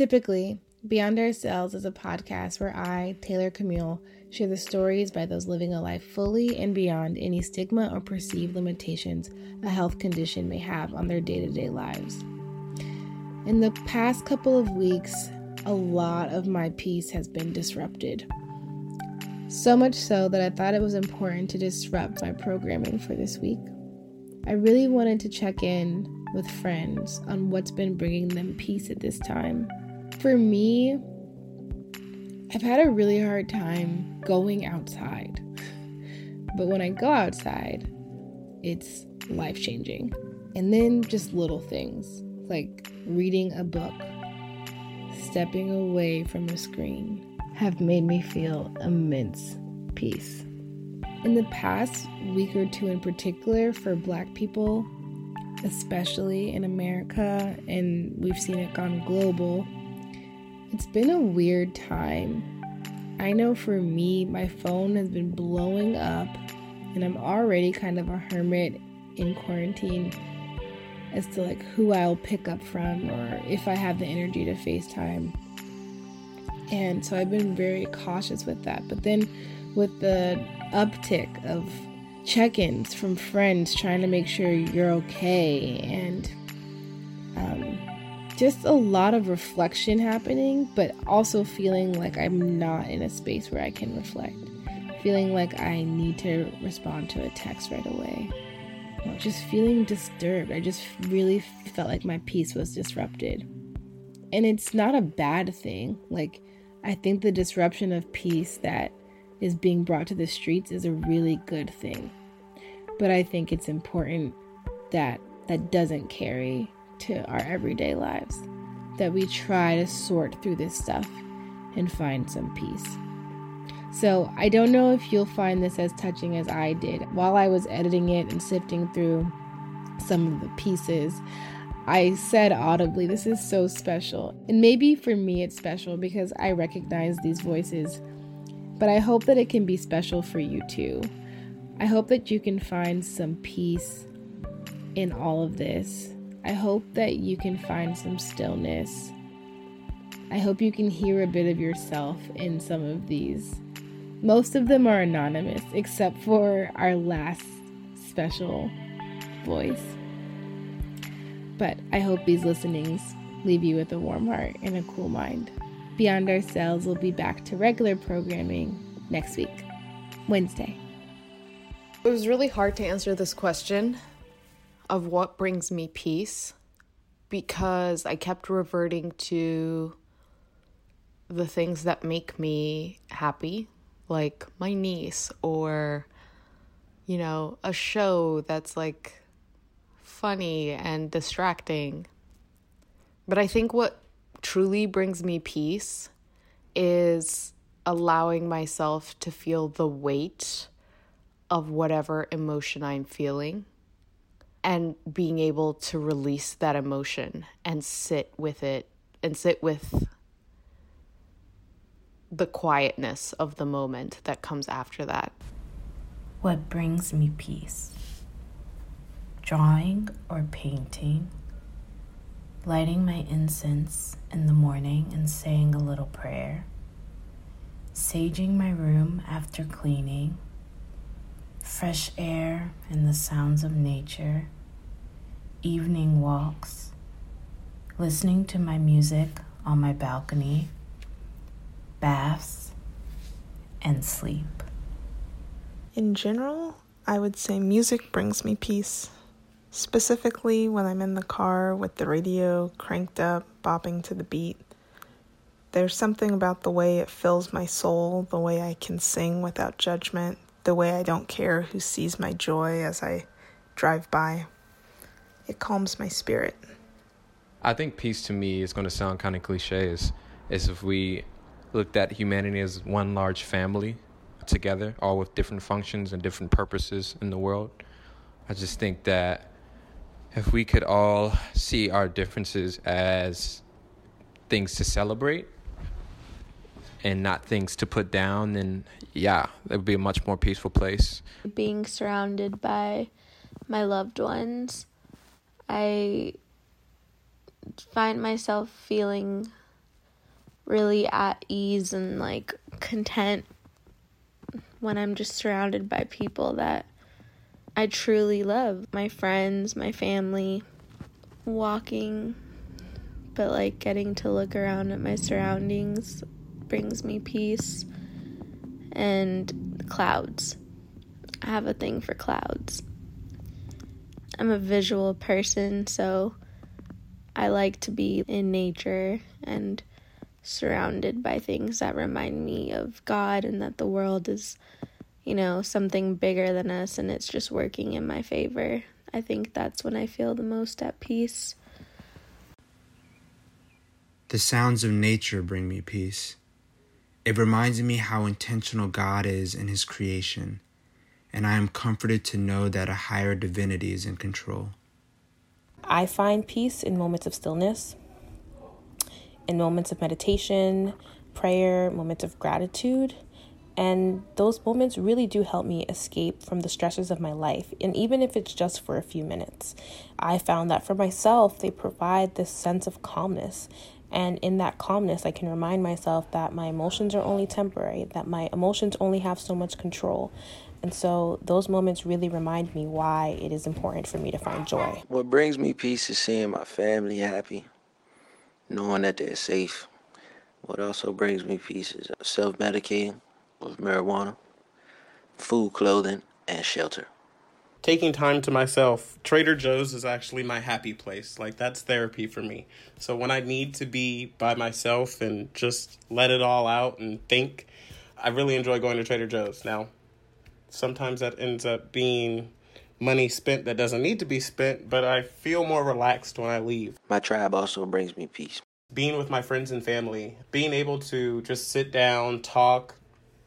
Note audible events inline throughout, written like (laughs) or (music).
Typically, Beyond Ourselves is a podcast where I, Taylor Camille, share the stories by those living a life fully and beyond any stigma or perceived limitations a health condition may have on their day to day lives. In the past couple of weeks, a lot of my peace has been disrupted. So much so that I thought it was important to disrupt my programming for this week. I really wanted to check in with friends on what's been bringing them peace at this time. For me, I've had a really hard time going outside. But when I go outside, it's life changing. And then just little things like reading a book, stepping away from a screen have made me feel immense peace. In the past week or two, in particular, for Black people, especially in America, and we've seen it gone global, it's been a weird time. I know for me, my phone has been blowing up, and I'm already kind of a hermit in quarantine as to like who I'll pick up from or if I have the energy to FaceTime. And so I've been very cautious with that. But then with the uptick of check ins from friends trying to make sure you're okay and um, just a lot of reflection happening, but also feeling like I'm not in a space where I can reflect. Feeling like I need to respond to a text right away. Just feeling disturbed. I just really felt like my peace was disrupted. And it's not a bad thing. Like, I think the disruption of peace that is being brought to the streets is a really good thing. But I think it's important that that doesn't carry to our everyday lives. That we try to sort through this stuff and find some peace. So, I don't know if you'll find this as touching as I did. While I was editing it and sifting through some of the pieces, I said audibly, This is so special. And maybe for me, it's special because I recognize these voices but I hope that it can be special for you too. I hope that you can find some peace in all of this. I hope that you can find some stillness. I hope you can hear a bit of yourself in some of these. Most of them are anonymous, except for our last special voice. But I hope these listenings leave you with a warm heart and a cool mind. Beyond Ourselves will be back to regular programming next week, Wednesday. It was really hard to answer this question of what brings me peace because I kept reverting to the things that make me happy, like my niece or, you know, a show that's like funny and distracting. But I think what truly brings me peace is allowing myself to feel the weight of whatever emotion I'm feeling and being able to release that emotion and sit with it and sit with the quietness of the moment that comes after that. What brings me peace? Drawing or painting lighting my incense in the morning and saying a little prayer, saging my room after cleaning, fresh air and the sounds of nature, evening walks, listening to my music on my balcony, baths, and sleep. In general, I would say music brings me peace specifically when I'm in the car with the radio cranked up, bopping to the beat. There's something about the way it fills my soul, the way I can sing without judgment, the way I don't care who sees my joy as I drive by. It calms my spirit. I think peace to me is going to sound kind of cliche is, if we looked at humanity as one large family together, all with different functions and different purposes in the world. I just think that if we could all see our differences as things to celebrate and not things to put down, then yeah, it would be a much more peaceful place. Being surrounded by my loved ones, I find myself feeling really at ease and like content when I'm just surrounded by people that I truly love my friends, my family, walking, but like getting to look around at my surroundings brings me peace. And clouds. I have a thing for clouds. I'm a visual person, so I like to be in nature and surrounded by things that remind me of God and that the world is, you know, something bigger than us and it's just working in my favor. I think that's when I feel the most at peace. The sounds of nature bring me peace. It reminds me how intentional God is in His creation, and I am comforted to know that a higher divinity is in control. I find peace in moments of stillness, in moments of meditation, prayer, moments of gratitude. And those moments really do help me escape from the stresses of my life. And even if it's just for a few minutes, I found that for myself, they provide this sense of calmness. And in that calmness, I can remind myself that my emotions are only temporary, that my emotions only have so much control. And so those moments really remind me why it is important for me to find joy. What brings me peace is seeing my family happy, knowing that they're safe. What also brings me peace is self medicating with marijuana, food, clothing, and shelter. Taking time to myself, Trader Joe's is actually my happy place. Like, that's therapy for me. So, when I need to be by myself and just let it all out and think, I really enjoy going to Trader Joe's. Now, sometimes that ends up being money spent that doesn't need to be spent, but I feel more relaxed when I leave. My tribe also brings me peace. Being with my friends and family, being able to just sit down, talk,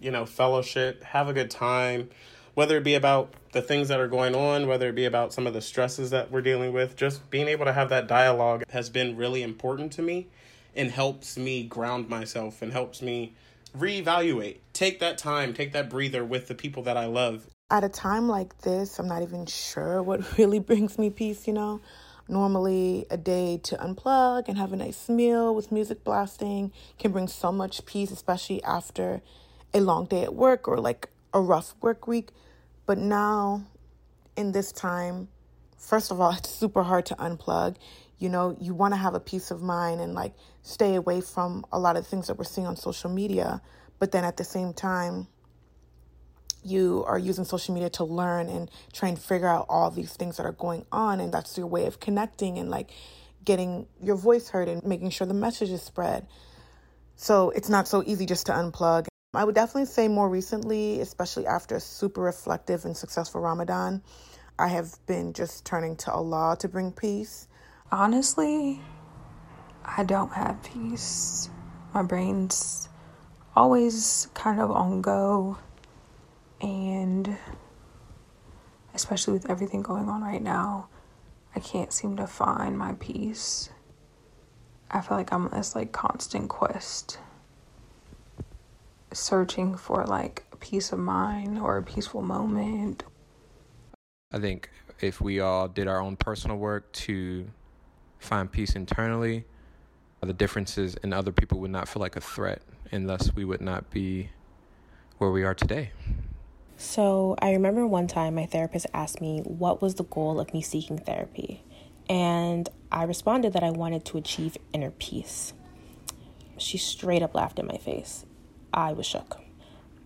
you know, fellowship, have a good time, whether it be about the things that are going on, whether it be about some of the stresses that we're dealing with, just being able to have that dialogue has been really important to me and helps me ground myself and helps me reevaluate. Take that time, take that breather with the people that I love. At a time like this, I'm not even sure what (laughs) really brings me peace, you know. Normally, a day to unplug and have a nice meal with music blasting can bring so much peace, especially after a long day at work or like a rough work week. But now, in this time, first of all, (laughs) it's super hard to unplug. You know, you want to have a peace of mind and like stay away from a lot of things that we're seeing on social media. But then at the same time, you are using social media to learn and try and figure out all these things that are going on. And that's your way of connecting and like getting your voice heard and making sure the message is spread. So it's not so easy just to unplug. I would definitely say more recently, especially after a super reflective and successful Ramadan, I have been just turning to Allah to bring peace. Honestly, I don't have peace. My brain's always kind of on go, and especially with everything going on right now, I can't seem to find my peace. I feel like I'm on this like constant quest searching for like peace of mind or a peaceful moment. I think if we all did our own personal work to find peace internally, the differences in other people would not feel like a threat, and thus we would not be where we are today. So, I remember one time my therapist asked me what was the goal of me seeking therapy, and I responded that I wanted to achieve inner peace. She straight up laughed in my face. I was shook.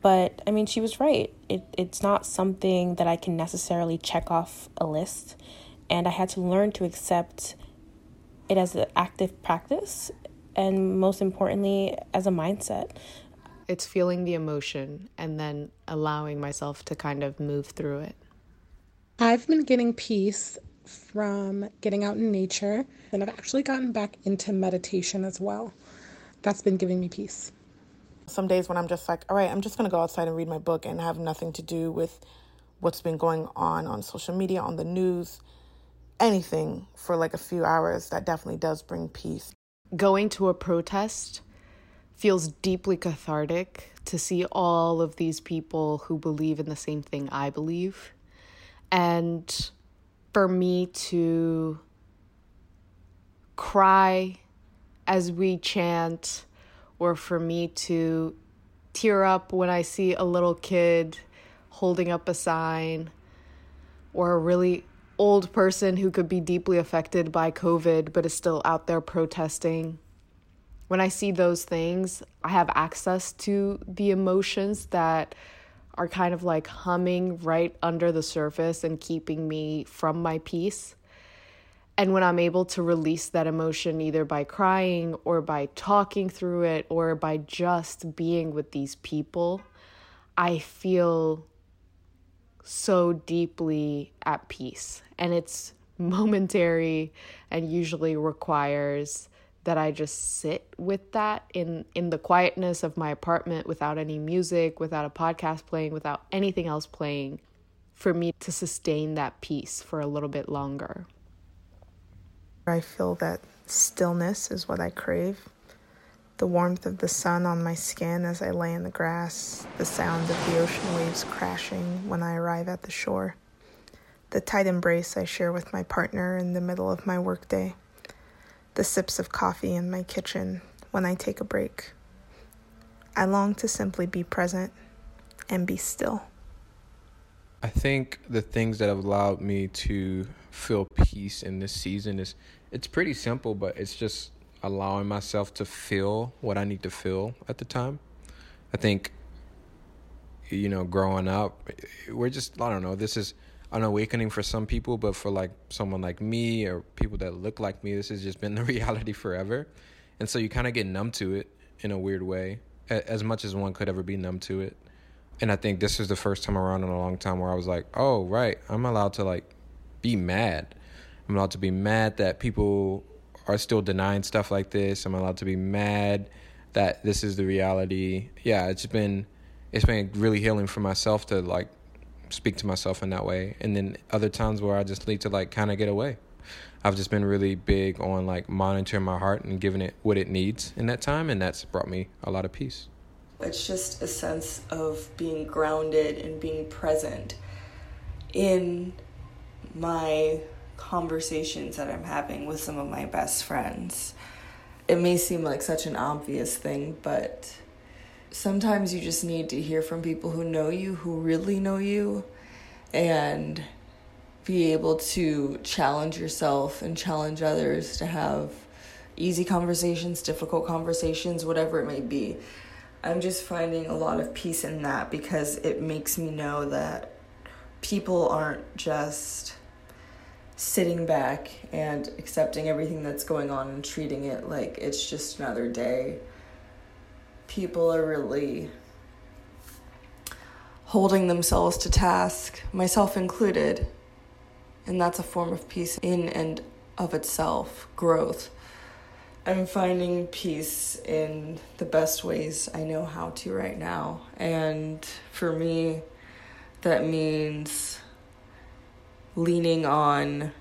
But I mean, she was right. It, it's not something that I can necessarily check off a list. And I had to learn to accept it as an active practice and most importantly, as a mindset. It's feeling the emotion and then allowing myself to kind of move through it. I've been getting peace from getting out in nature, and I've actually gotten back into meditation as well. That's been giving me peace. Some days when I'm just like, all right, I'm just going to go outside and read my book and have nothing to do with what's been going on on social media, on the news, anything for like a few hours, that definitely does bring peace. Going to a protest feels deeply cathartic to see all of these people who believe in the same thing I believe. And for me to cry as we chant or for me to tear up when I see a little kid holding up a sign or a really old person who could be deeply affected by COVID but is still out there protesting. When I see those things, I have access to the emotions that are kind of like humming right under the surface and keeping me from my peace. And when I'm able to release that emotion either by crying or by talking through it or by just being with these people, I feel so deeply at peace. And it's (laughs) momentary and usually requires that I just sit with that in in the quietness of my apartment without any music, without a podcast playing, without anything else playing for me to sustain that peace for a little bit longer. I feel that stillness is what I crave. The warmth of the sun on my skin as I lay in the grass, the sound of the ocean waves crashing when I arrive at the shore, the tight embrace I share with my partner in the middle of my workday, the sips of coffee in my kitchen when I take a break. I long to simply be present and be still. I think the things that have allowed me to feel peace in this season is it's pretty simple, but it's just allowing myself to feel what I need to feel at the time. I think you know, growing up, we're just I don't know, this is an awakening for some people, but for like someone like me or people that look like me, this has just been the (laughs) reality forever. And so you kind of get numb to it in a weird way, as much as one could ever be numb to it. And I think this is the first time around in a long time where I was like, oh, right, I'm allowed to like be mad. I'm allowed to be mad that people are still denying stuff like this. I'm allowed to be mad that this is the reality. Yeah, it's been it's been really healing for myself to like speak to myself in that way. And then other times where I just need to like kind of get away. I've just been really big on like monitoring my heart and giving it what it needs in that time and that's brought me a lot of peace. It's just a sense of being grounded and being present in my conversations that I'm having with some of my best friends. It may seem like such an obvious thing, but sometimes you just need to hear from people who know you, who really know you, and be able to challenge yourself and challenge others to have easy conversations, difficult conversations, whatever it may be. I'm just finding a lot of peace in that because it makes me know that people aren't just sitting back and accepting everything that's going on and treating it like it's just another day. People are really holding themselves to task, myself included. And that's a form of peace in and of itself, growth. I'm finding peace in the best ways I know how to right now. And for me, that means leaning on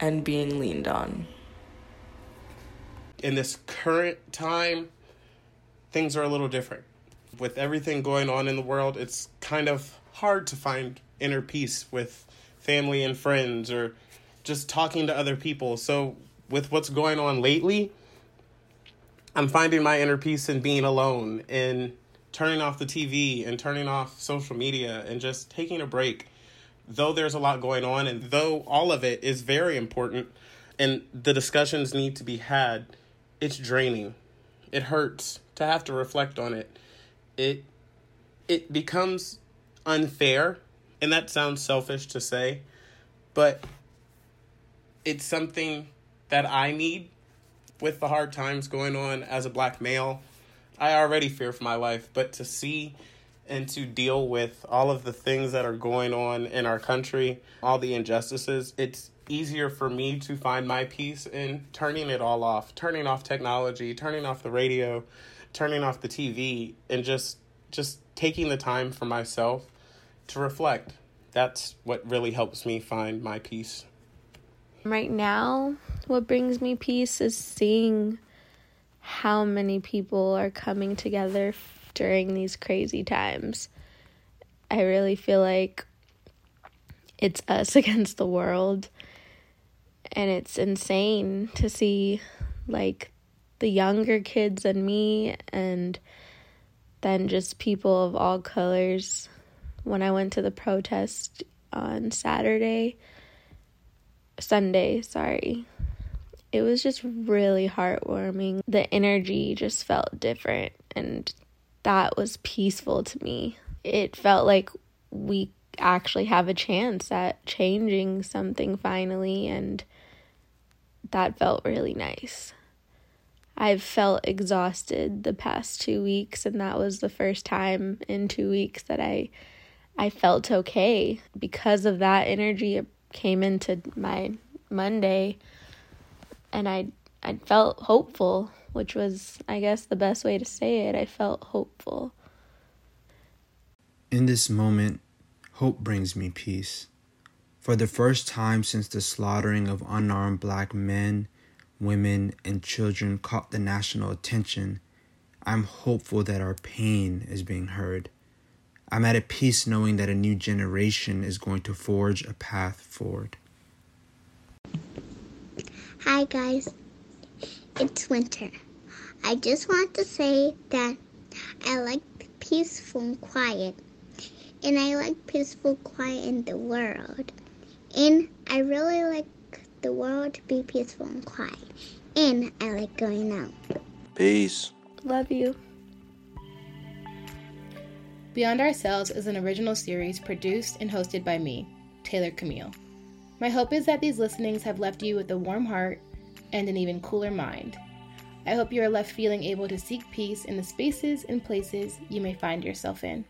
and being leaned on. In this current time, things are a little different. With everything going on in the world, it's kind of hard to find inner peace with family and friends or just talking to other people. So, with what's going on lately, I'm finding my inner peace in being alone and turning off the TV and turning off social media and just taking a break though there's a lot going on and though all of it is very important and the discussions need to be had, it's draining. It hurts to have to reflect on it. It it becomes unfair, and that sounds selfish to say, but it's something that I need with the hard times going on as a black male. I already fear for my life, but to see and to deal with all of the things that are going on in our country, all the injustices, it's easier for me to find my peace in turning it all off, turning off technology, turning off the radio, turning off the TV and just just taking the time for myself to reflect. That's what really helps me find my peace. Right now, what brings me peace is seeing how many people are coming together during these crazy times. I really feel like it's us (laughs) against the world. And it's insane to see like the younger kids and me and then just people of all colors. When I went to the protest on Saturday, Sunday, sorry, it was just really heartwarming. The energy just felt different, and that was peaceful to me. It felt like we actually have a chance at changing something finally, and that felt really nice. I've felt exhausted the past 2 weeks and that was the first time in 2 weeks that I I felt okay because of that energy it came into my Monday and I I felt hopeful, which was I guess the best way to say it. I felt hopeful. In this moment, hope brings me peace. For the first time since the slaughtering of unarmed black men, women, and children caught the national attention, I'm hopeful that our pain is being heard. I'm at a peace knowing that a new generation is going to forge a path forward. Hi, guys. It's winter. I just want to say that I like peaceful and quiet. And I like peaceful, quiet in the world. And I really like the world to be peaceful and quiet. And I like going out. Peace. Love you. Beyond Ourselves is an original series produced and hosted by me, Taylor Camille. My hope is that these listenings have left you with a warm heart and an even cooler mind. I hope you are left feeling able to seek peace in the spaces and places you may find yourself in.